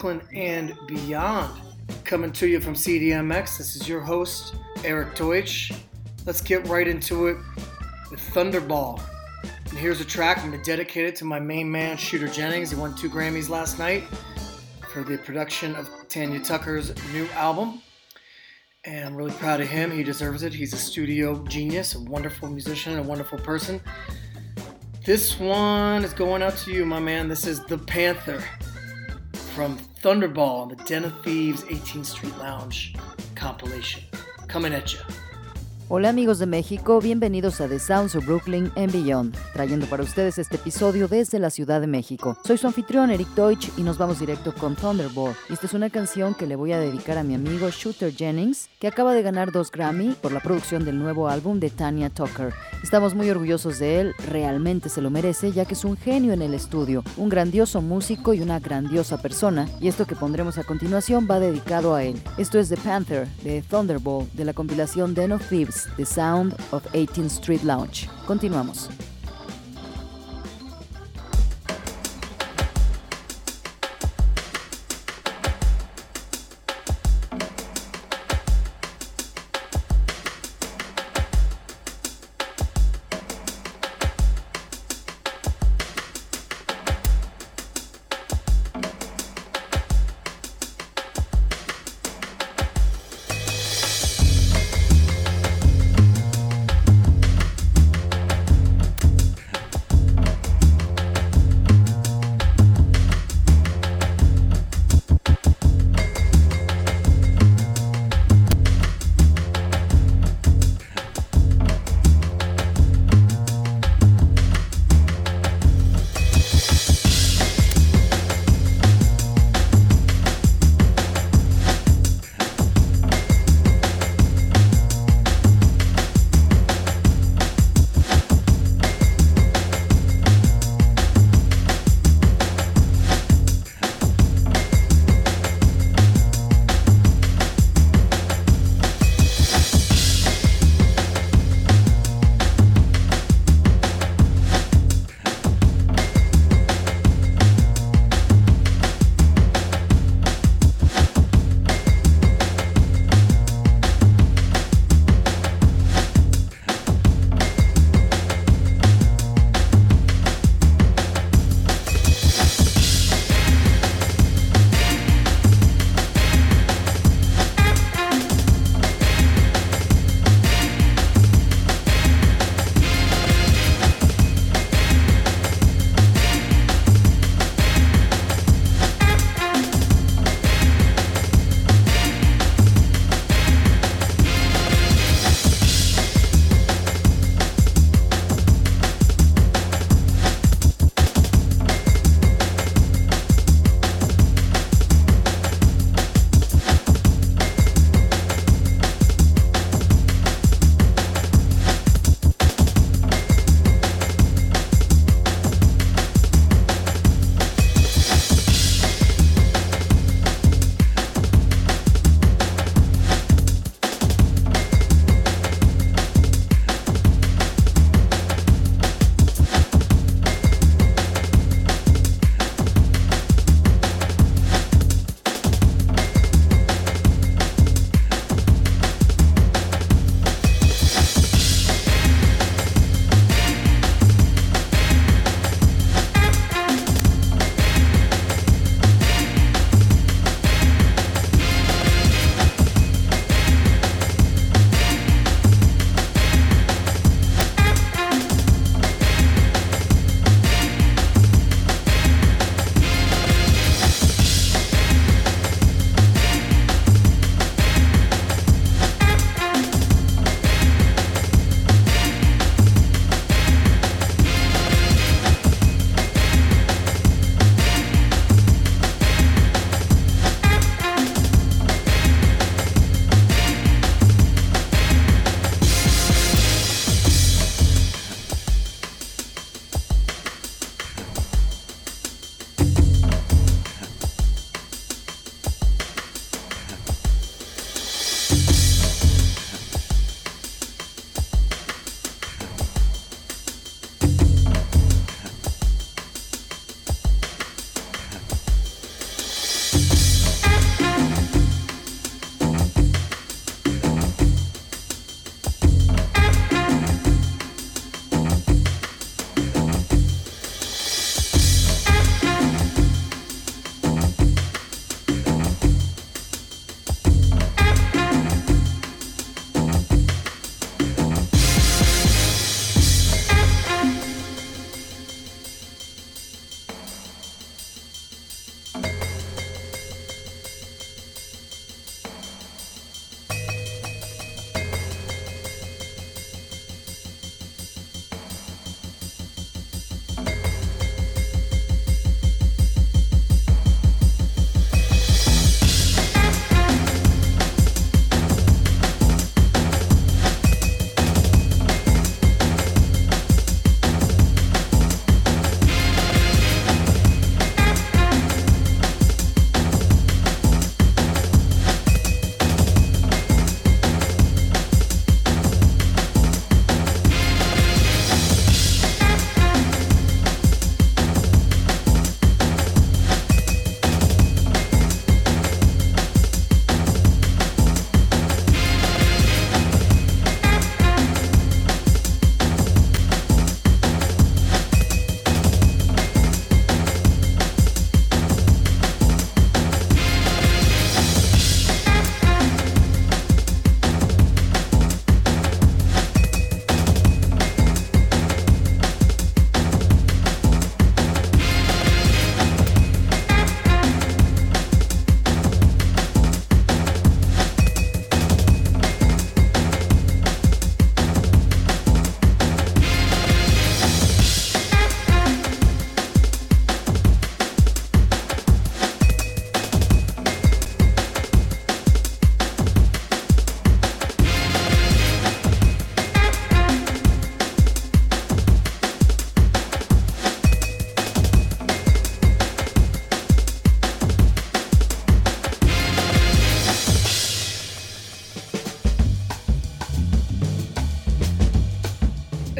Brooklyn and beyond. Coming to you from CDMX, this is your host, Erik Deutsch. Let's get right into it with Thunderball. And here's a track I'm going to dedicate it to my main man, Shooter Jennings. He won two Grammys last night for the production of Tanya Tucker's new album. And I'm really proud of him. He deserves it. He's a studio genius, a wonderful musician, a wonderful person. This one is going out to you, my man. This is The Panther from Thunderball, on the Den of Thieves 18th Street Lounge compilation. Coming at you. Hola amigos de México, bienvenidos a The Sounds of Brooklyn and Beyond, trayendo para ustedes este episodio desde la Ciudad de México. Soy su anfitrión Eric Deutsch y nos vamos directo con Thunderball. Esta es una canción que le voy a dedicar a mi amigo Shooter Jennings, que acaba de ganar dos Grammy por la producción del nuevo álbum de Tanya Tucker. Estamos muy orgullosos de él, realmente se lo merece ya que es un genio en el estudio, un grandioso músico y una grandiosa persona, y esto que pondremos a continuación va dedicado a él. Esto es The Panther de Thunderball de la compilación Den of Thieves The Sound of 18th Street Lounge. Continuamos.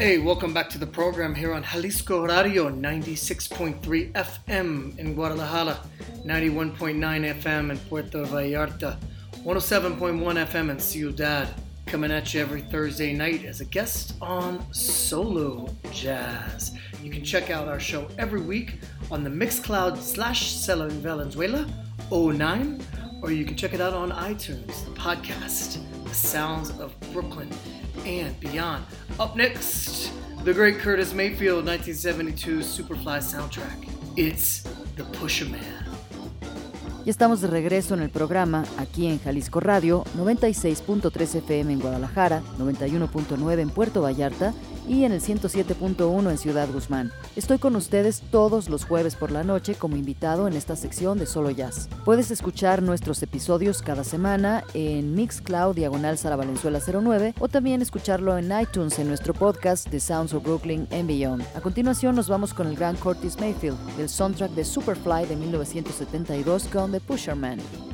Hey, welcome back to the program here on Jalisco Radio 96.3 FM in Guadalajara, 91.9 FM in Puerto Vallarta, 107.1 FM in Ciudad. Coming at you every Thursday night as a guest on Solo Jazz. You can check out our show every week on the Mixcloud slash Celo in Valenzuela 09, or you can check it out on iTunes, the podcast, The Sounds of Brooklyn and beyond. Up next, the great Curtis Mayfield 1972 Superfly soundtrack. It's The Pusher Man. Y estamos de regreso en el programa aquí en Jalisco Radio, 96.3 FM en Guadalajara, 91.9 en Puerto Vallarta y en el 107.1 en Ciudad Guzmán. Estoy con ustedes todos los jueves por la noche como invitado en esta sección de Solo Jazz. Puedes escuchar nuestros episodios cada semana en Mixcloud Diagonal Sara Valenzuela 09 o también escucharlo en iTunes en nuestro podcast The Sounds of Brooklyn and Beyond. A continuación nos vamos con el gran Curtis Mayfield del soundtrack de Superfly de 1972 con The Pusherman.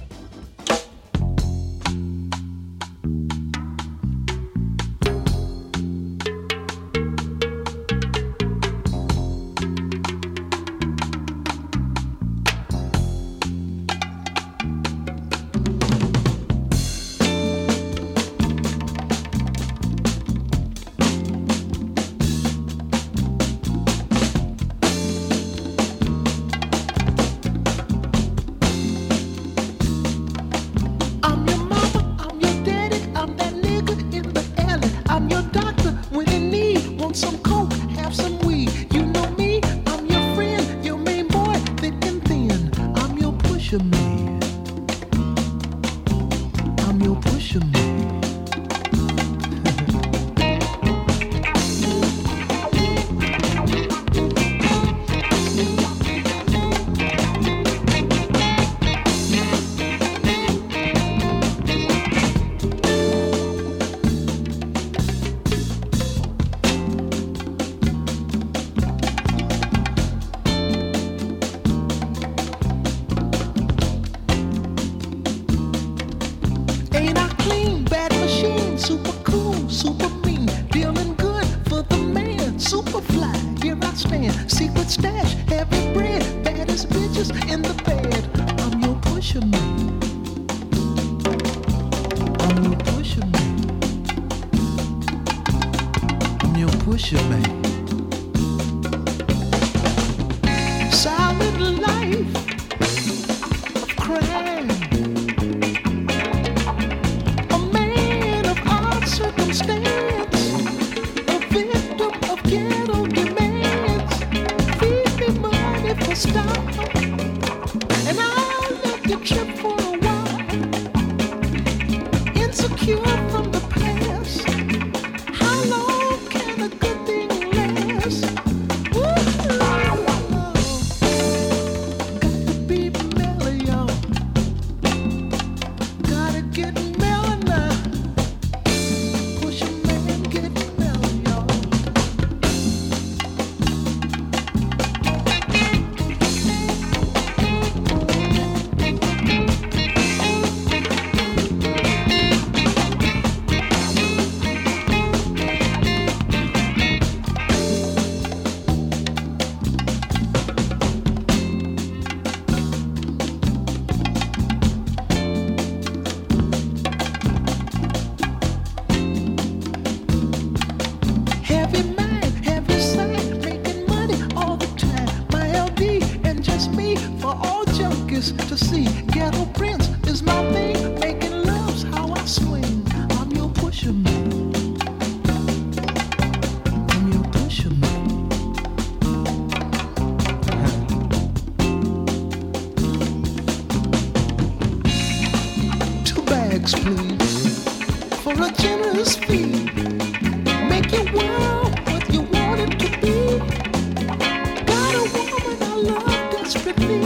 worship me. Wanna give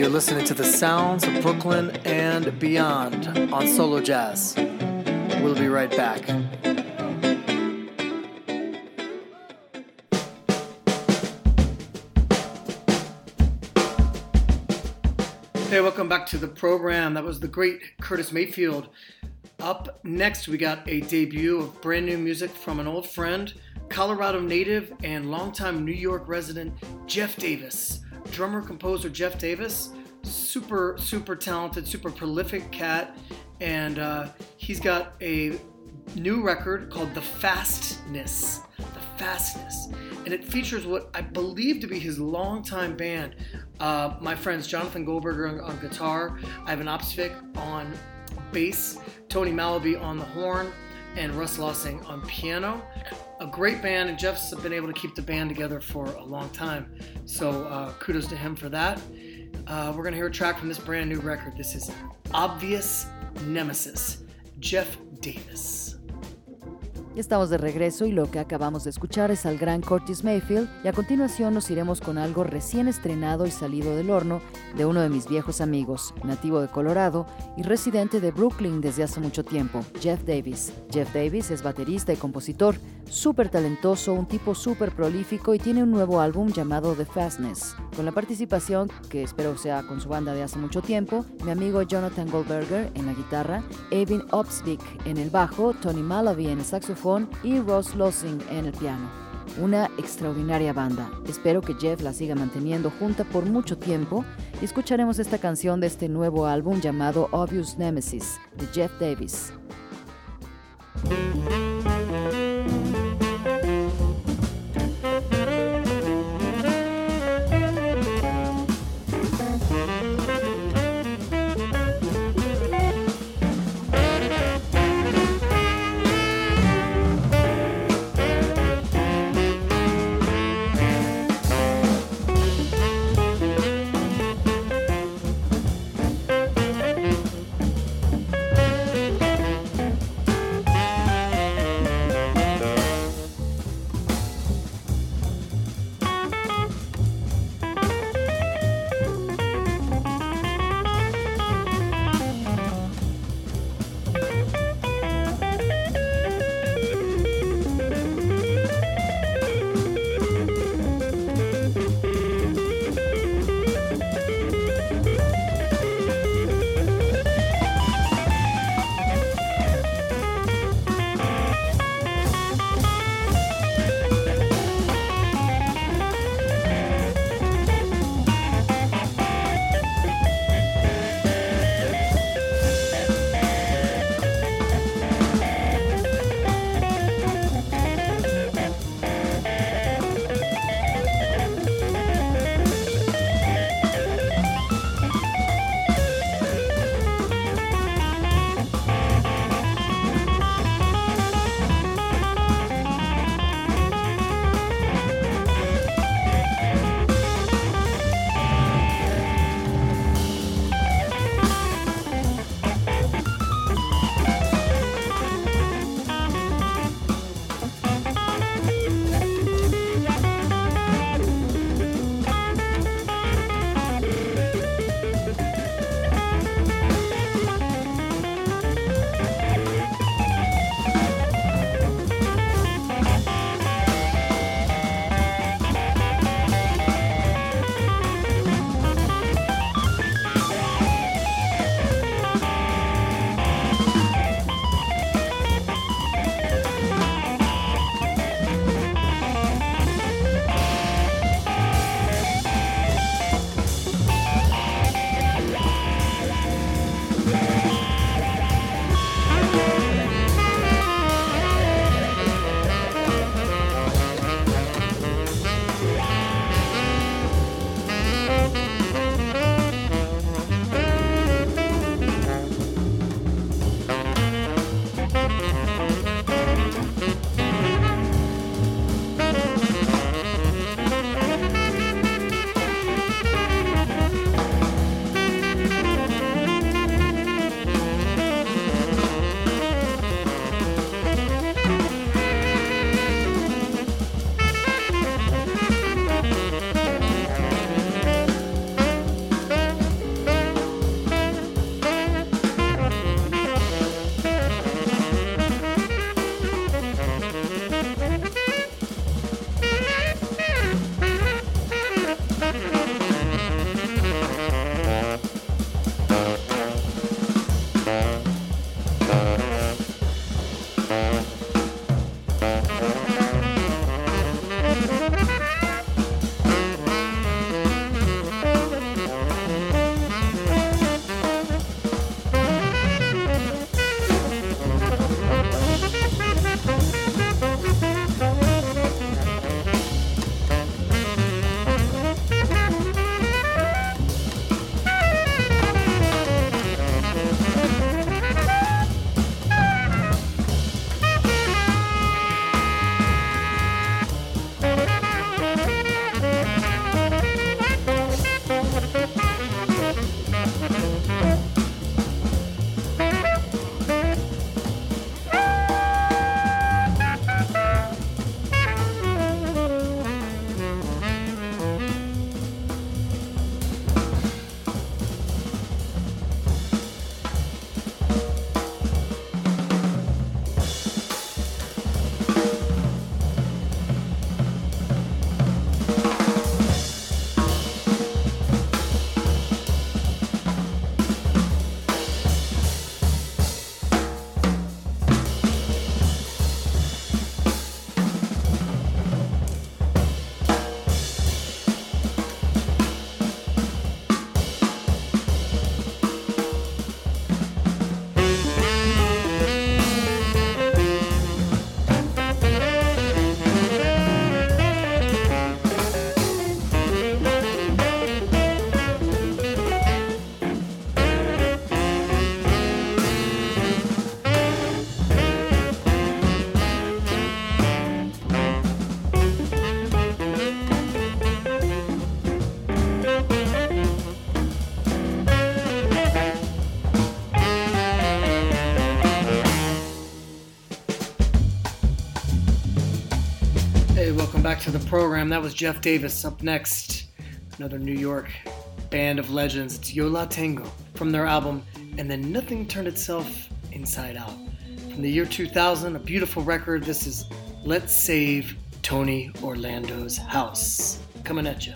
you're listening to the sounds of Brooklyn and beyond on Solo Jazz. We'll be right back. Hey, welcome back to the program. That was the great Curtis Mayfield. Up next, we got a debut of brand new music from an old friend, Colorado native and longtime New York resident Jeff Davis. Drummer composer Jeff Davis, super, super talented, super prolific cat, and uh, he's got a new record called The Fastness. The Fastness. And it features what I believe to be his longtime band. Uh, my friends Jonathan Goldberger on, on guitar, Eivind Opsvik on bass, Tony Malaby on the horn, and Russ Lossing on piano. A great band, and Jeff's been able to keep the band together for a long time. So uh, kudos to him for that. Uh, we're going to hear a track from this brand new record. This is Obvious Nemesis, Jeff Davis. Estamos de regreso y lo que acabamos de escuchar es al gran Curtis Mayfield y a continuación nos iremos con algo recién estrenado y salido del horno de uno de mis viejos amigos, nativo de Colorado y residente de Brooklyn desde hace mucho tiempo, Jeff Davis. Jeff Davis es baterista y compositor, súper talentoso, un tipo súper prolífico y tiene un nuevo álbum llamado The Fastness, con la participación, que espero sea con su banda de hace mucho tiempo, mi amigo Jonathan Goldberger en la guitarra, Evin Opsvik en el bajo, Tony Malaby en el saxofón y Ross Lossing en el piano. Una extraordinaria banda. Espero que Jeff la siga manteniendo junta por mucho tiempo y escucharemos esta canción de este nuevo álbum llamado Obvious Nemesis de Jeff Davis. To the program. That was Jeff Davis. Up next, another New York band of legends. It's Yo La Tengo from their album And Then Nothing Turned Itself Inside Out. From the year 2000, a beautiful record. This is Let's Save Tony Orlando's House. Coming at you.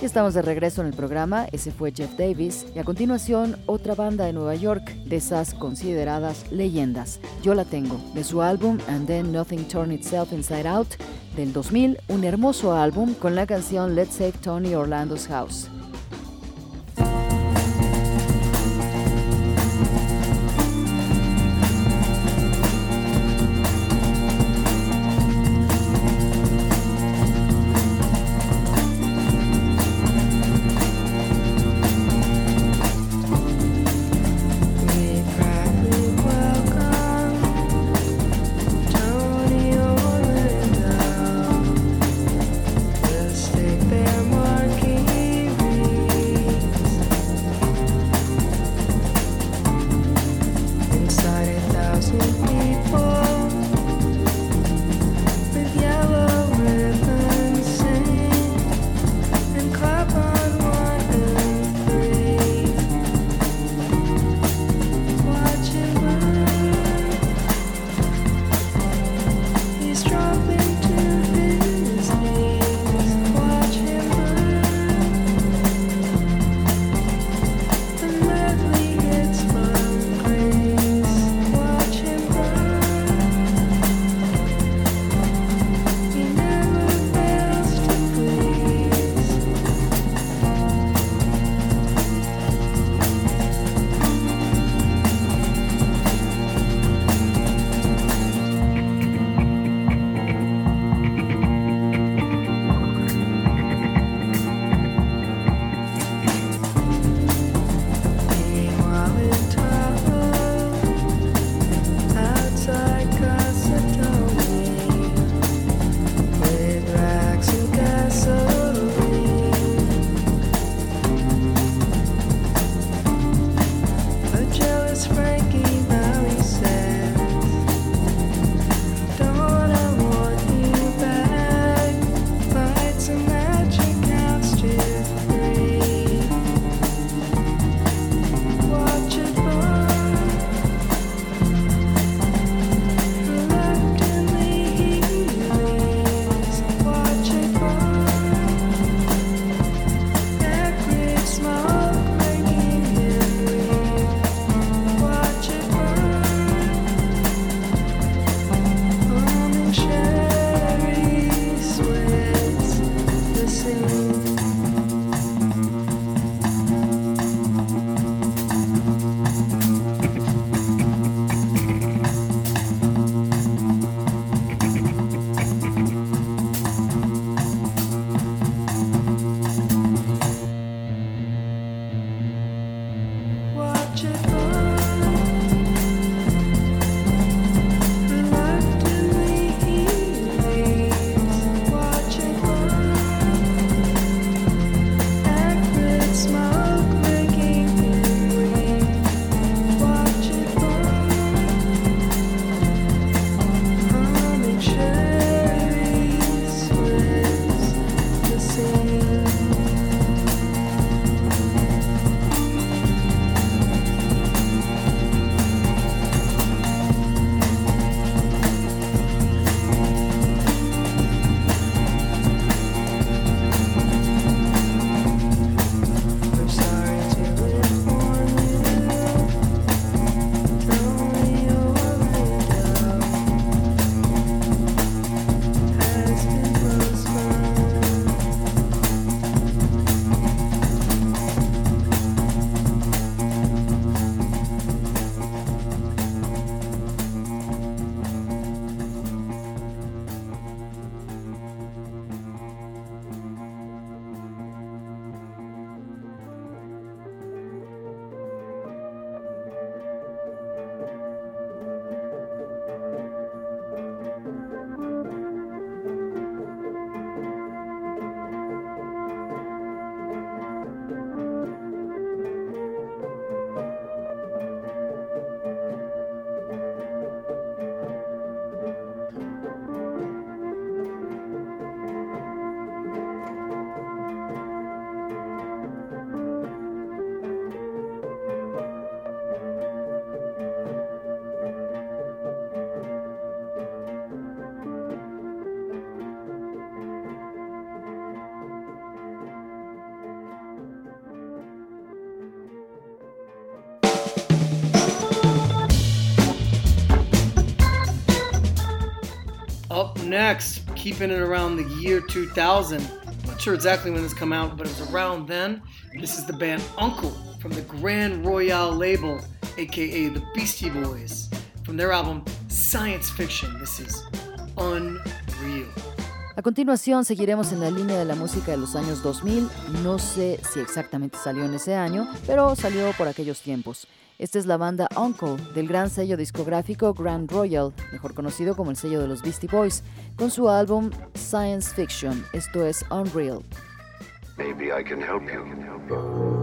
Y estamos de regreso en el programa, ese fue Jeff Davis, y a continuación otra banda de Nueva York, de esas consideradas leyendas. Yo la tengo, de su álbum And Then Nothing Turned Itself Inside Out, del 2000, un hermoso álbum con la canción Let's Save Tony Orlando's House. Next, keeping it around the year 2000. I'm not sure exactly when this came out, but it was around then. This is the band Unkle from the Grand Royal label, aka the Beastie Boys, from their album Psyence Fiction. This is Unreal. A continuación seguiremos en la línea de la música de los años 2000. No sé si exactamente salió en ese año, pero salió por aquellos tiempos. Esta es la banda Uncle del gran sello discográfico Grand Royal, mejor conocido como el sello de los Beastie Boys, con su álbum Science Fiction. Esto es Unreal. Maybe I can help you.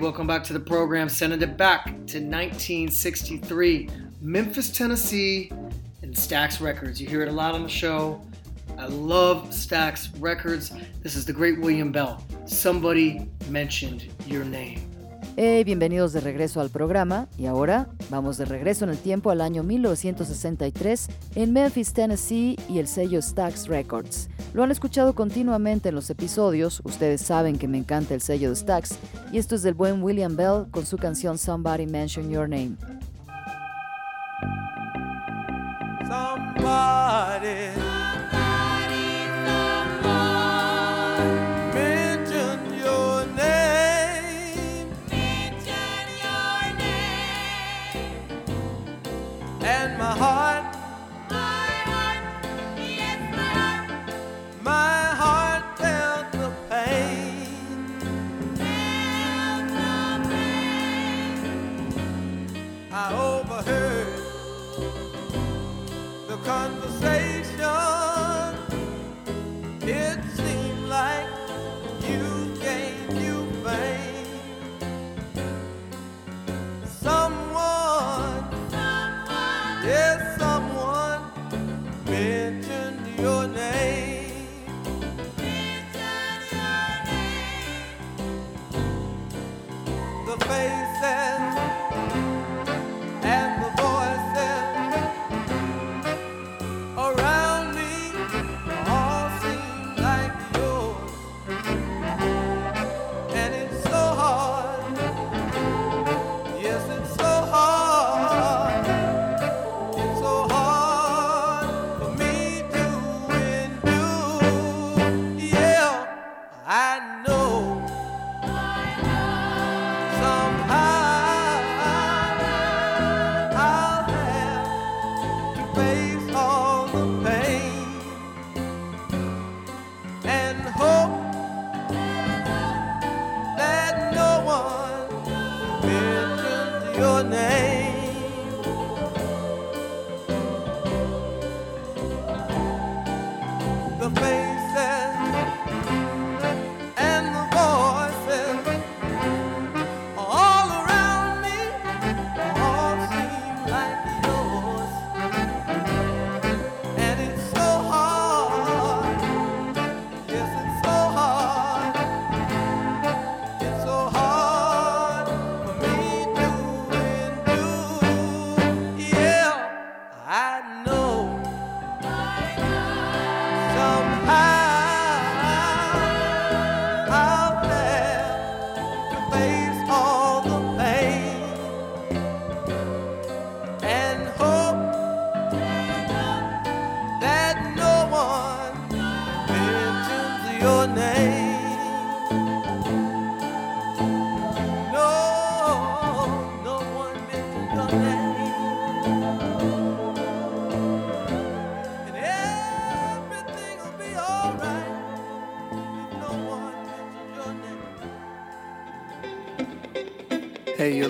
Welcome back to the program. Sending it back to 1963, Memphis, Tennessee, and Stax Records. You hear it a lot on the show. I love Stax Records. This is the great William Bell. Somebody mentioned your name. Hey, bienvenidos de regreso al programa y ahora vamos de regreso en el tiempo al año 1963 en Memphis, Tennessee y el sello Stax Records. Lo han escuchado continuamente en los episodios, ustedes saben que me encanta el sello de Stax y esto es del buen William Bell con su canción Somebody Mention Your Name.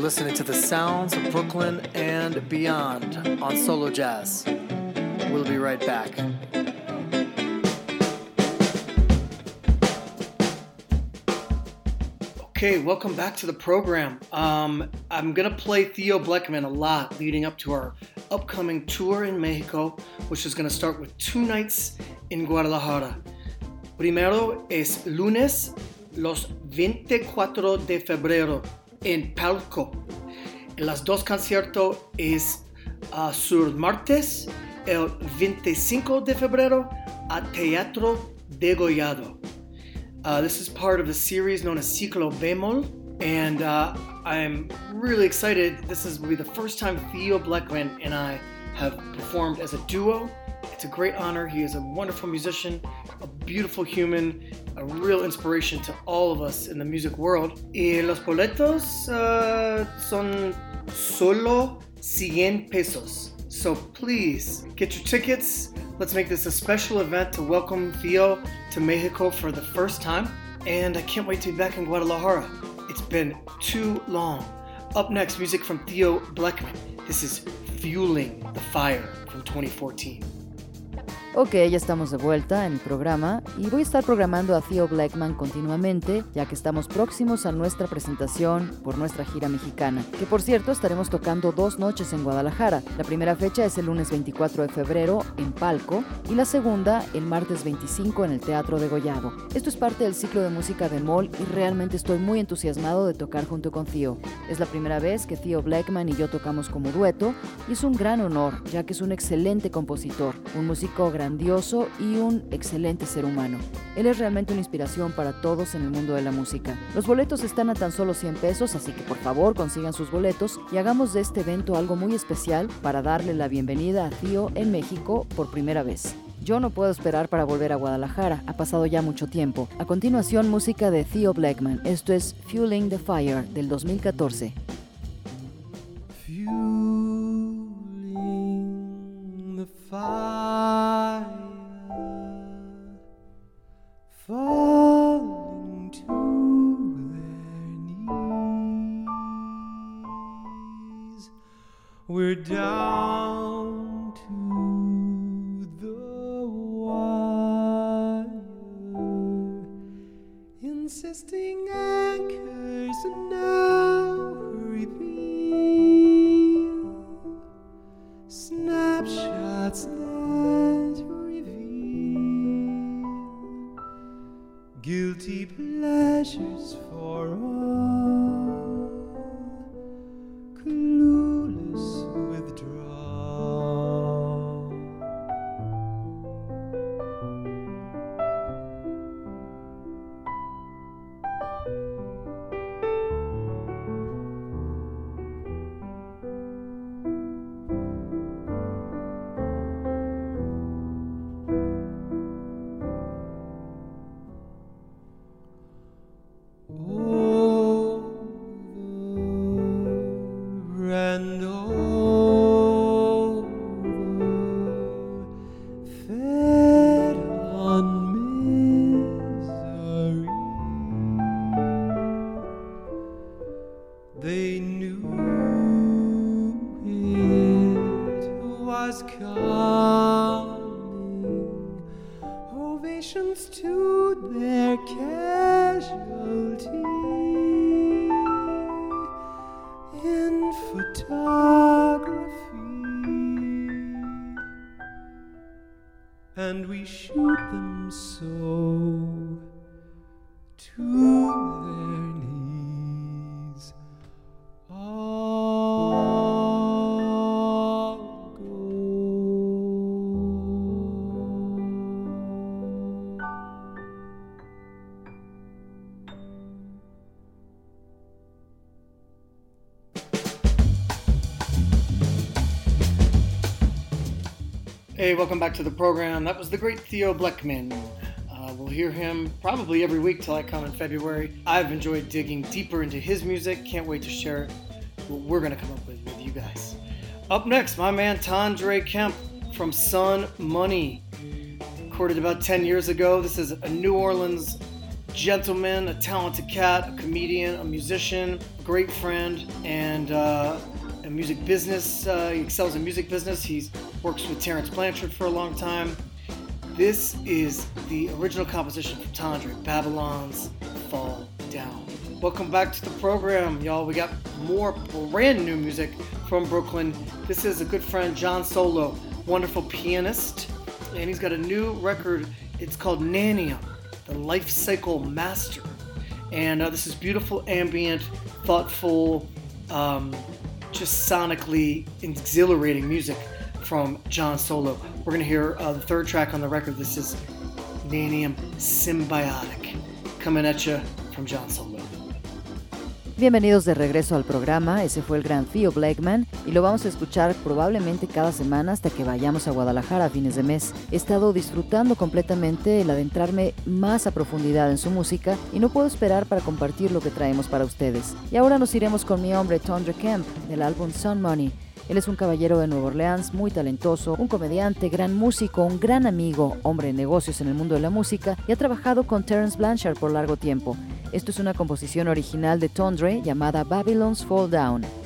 Listening to the sounds of Brooklyn and beyond on Solo Jazz. We'll be right back. Okay, welcome back to the program. Um, I'm gonna play Theo Bleckmann a lot leading up to our upcoming tour in Mexico, which is gonna start with two nights in Guadalajara. Primero es lunes, los 24 de febrero en Palco. Las dos conciertos es uh, sur martes, el 25 de febrero, a Teatro Degollado. Uh, this is part of the series known as Ciclo Bemol, and uh, I'm really excited. This is will be the first time Theo Bleckmann and I have performed as a duo. It's a great honor. He is a wonderful musician, a beautiful human, a real inspiration to all of us in the music world. Y los boletos uh, son solo 100 pesos. So please get your tickets. Let's make this a special event to welcome Theo to Mexico for the first time. And I can't wait to be back in Guadalajara. It's been too long. Up next, music from Theo Bleckmann. This is Fueling the Fire from 2014. Ok, ya estamos de vuelta en el programa y voy a estar programando a Theo Blackman continuamente, ya que estamos próximos a nuestra presentación por nuestra gira mexicana, que por cierto estaremos tocando dos noches en Guadalajara. La primera fecha es el lunes 24 de febrero en Palco y la segunda el martes 25 en el Teatro de Gollado. Esto es parte del ciclo de música de Moll y realmente estoy muy entusiasmado de tocar junto con Theo. Es la primera vez que Theo Blackman y yo tocamos como dueto y es un gran honor, ya que es un excelente compositor, un músico grandioso y un excelente ser humano. Él es realmente una inspiración para todos en el mundo de la música. Los boletos están a tan solo 100 pesos, así que por favor consigan sus boletos y hagamos de este evento algo muy especial para darle la bienvenida a Theo en México por primera vez. Yo no puedo esperar para volver a Guadalajara, ha pasado ya mucho tiempo. A continuación, música de Theo Blackman, esto es Fueling the Fire del 2014. Fueling Hey, welcome back to the program. That was the great Theo Bleckmann. Hear him probably every week till I come in February. I've enjoyed digging deeper into his music. Can't wait to share what we're going to come up with with you guys. Up next, my man Tondrae Kemp from Sun Money. Recorded about 10 years ago. This is a New Orleans gentleman, a talented cat, a comedian, a musician, a great friend, and uh, a music business. Uh, he excels in music business. He works with Terence Blanchard for a long time. This is the original composition from Tondrae, Babylon's Fall Down. Welcome back to the program, y'all. We got more brand new music from Brooklyn. This is a good friend, John Solo, wonderful pianist, and he's got a new record. It's called Naneum, the Life Cycle Master. And uh, this is beautiful, ambient, thoughtful, um, just sonically exhilarating music from John Solo. We're going to hear uh, the third track on the record. This is Nanium Symbiotic, coming at you from John Solo. Bienvenidos de regreso al programa, ese fue el gran Theo Blackman y lo vamos a escuchar probablemente cada semana hasta que vayamos a Guadalajara a fines de mes. He estado disfrutando completamente el adentrarme más a profundidad en su música y no puedo esperar para compartir lo que traemos para ustedes. Y ahora nos iremos con mi hombre Tondre Kemp del álbum Sun Money. Él es un caballero de Nueva Orleans, muy talentoso, un comediante, gran músico, un gran amigo, hombre de negocios en el mundo de la música y ha trabajado con Terence Blanchard por largo tiempo. Esto es una composición original de Tondre llamada Babylon's Fall Down.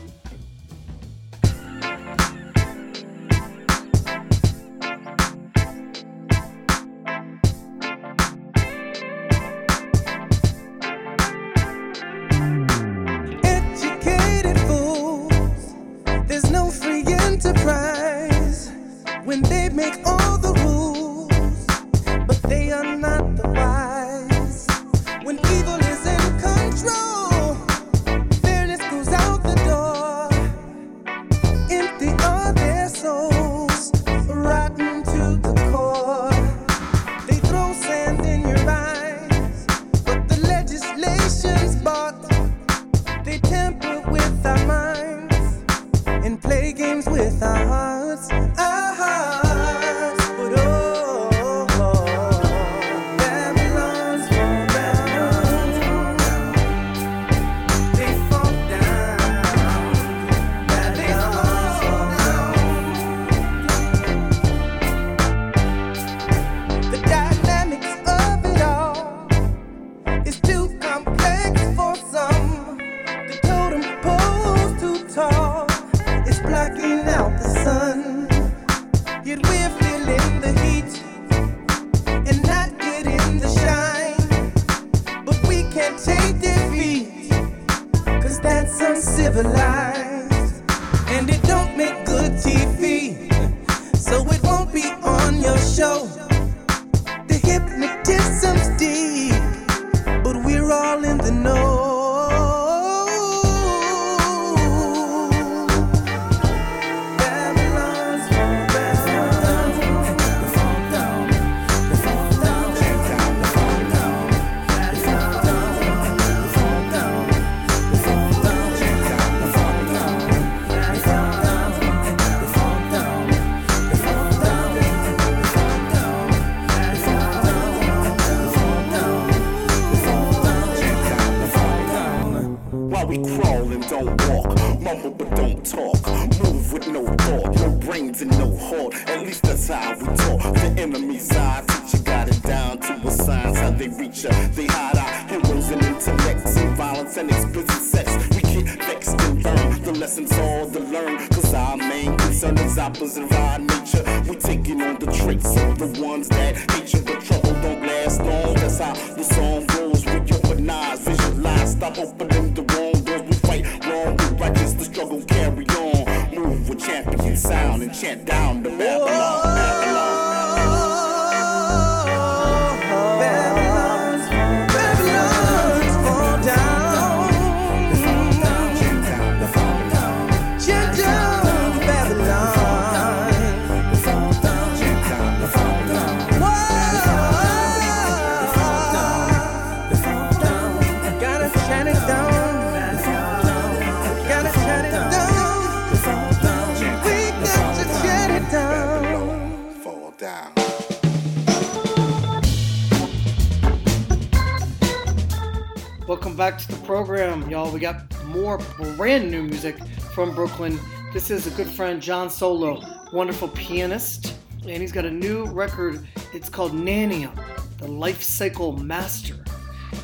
This is a good friend, John Solo, wonderful pianist, and he's got a new record. It's called Naneum, the Life Cycle Master.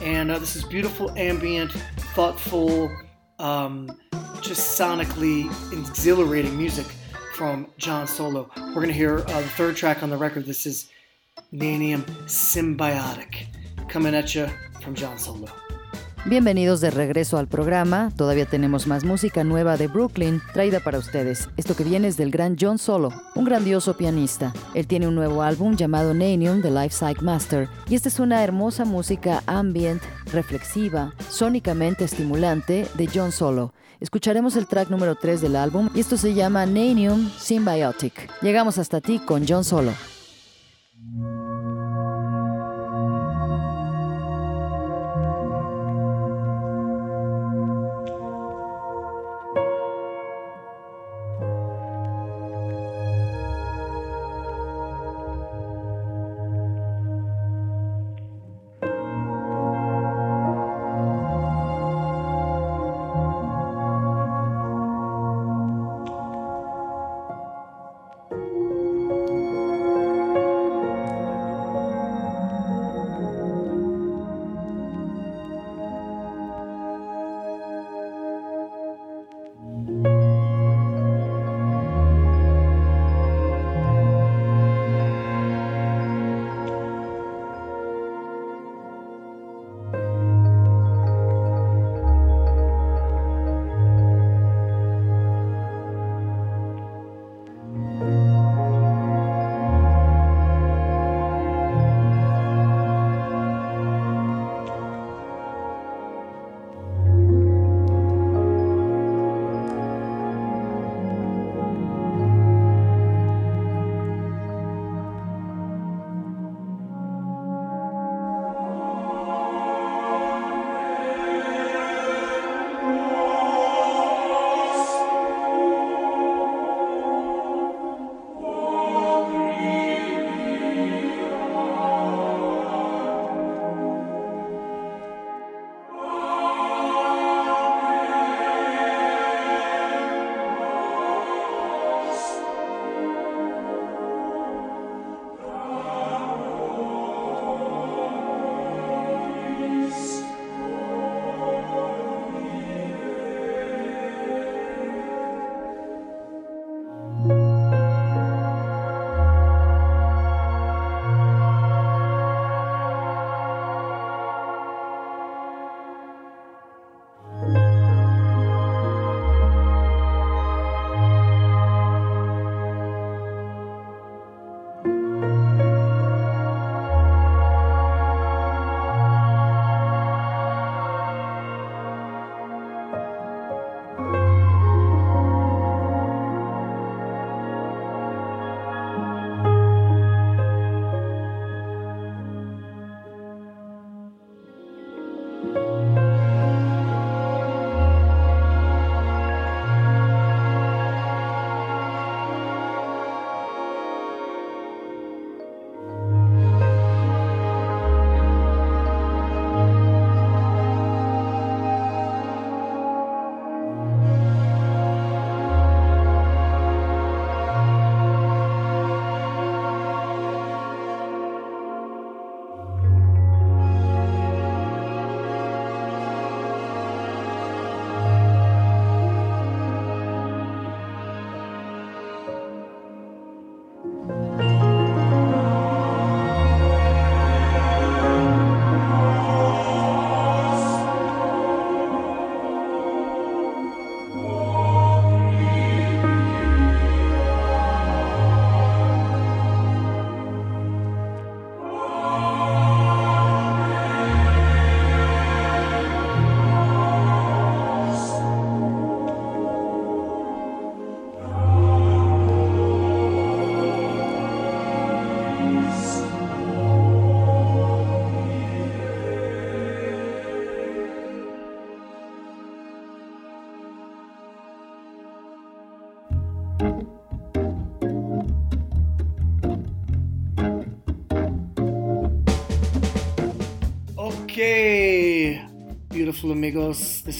And uh, this is beautiful, ambient, thoughtful, um, just sonically exhilarating music from John Solo. We're going to hear uh, the third track on the record. This is Naneum Symbiotic, coming at you from John Solo. Bienvenidos de regreso al programa. Todavía tenemos más música nueva de Brooklyn traída para ustedes. Esto que viene es del gran John Solo, un grandioso pianista. Él tiene un nuevo álbum llamado Nanium, The Life Psych Master, y esta es una hermosa música ambient, reflexiva, sónicamente estimulante de John Solo. Escucharemos el track número 3 del álbum y esto se llama Nanium Symbiotic. Llegamos hasta ti con John Solo.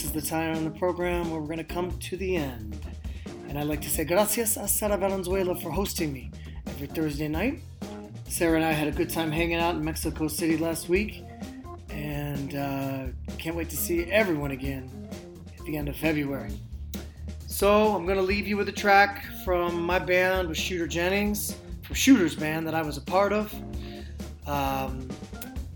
This is the time on the program where we're going to come to the end. And I'd like to say gracias a Sara Valenzuela for hosting me every Thursday night. Sarah and I had a good time hanging out in Mexico City last week, and uh, can't wait to see everyone again at the end of February. So I'm going to leave you with a track from my band with Shooter Jennings, from Shooter's band that I was a part of. Um,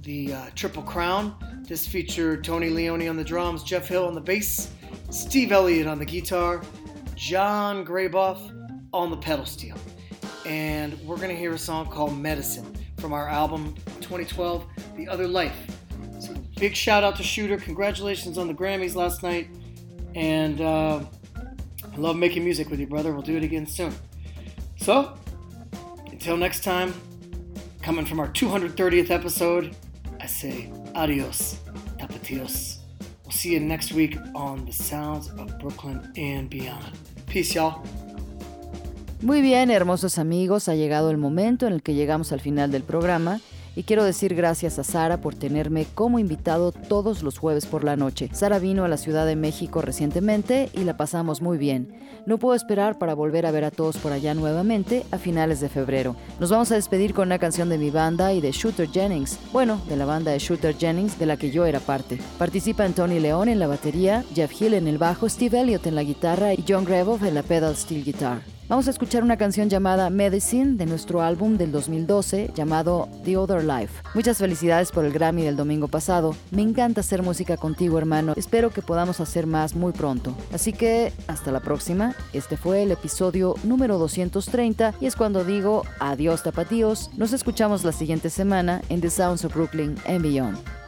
the uh, Triple Crown. This featured Tony Leone on the drums, Jeff Hill on the bass, Steve Elliott on the guitar, John Graboff on the pedal steel. And we're going to hear a song called Medicine from our album 2012, The Other Life. So big shout out to Shooter. Congratulations on the Grammys last night. And uh, I love making music with you, brother. We'll do it again soon. So, until next time, coming from our 230th episode, I say adios, tapatios. We'll see you next week on the sounds of Brooklyn and beyond. Peace, y'all. Muy bien, hermosos amigos, ha llegado el momento en el que llegamos al final del programa y quiero decir gracias a Sara por tenerme como invitado todos los jueves por la noche. Sara vino a la Ciudad de México recientemente y la pasamos muy bien. No puedo esperar para volver a ver a todos por allá nuevamente a finales de febrero. Nos vamos a despedir con una canción de mi banda y de Shooter Jennings. Bueno, de la banda de Shooter Jennings de la que yo era parte. Participan Tony León en la batería, Jeff Hill en el bajo, Steve Elliott en la guitarra y John Greboff en la pedal steel guitar. Vamos a escuchar una canción llamada Medicine de nuestro álbum del 2012 llamado The Other Life. Muchas felicidades por el Grammy del domingo pasado. Me encanta hacer música contigo, hermano. Espero que podamos hacer más muy pronto. Así que hasta la próxima. Este fue el episodio número 230 y es cuando digo adiós tapatíos. Nos escuchamos la siguiente semana en The Sounds of Brooklyn and Beyond.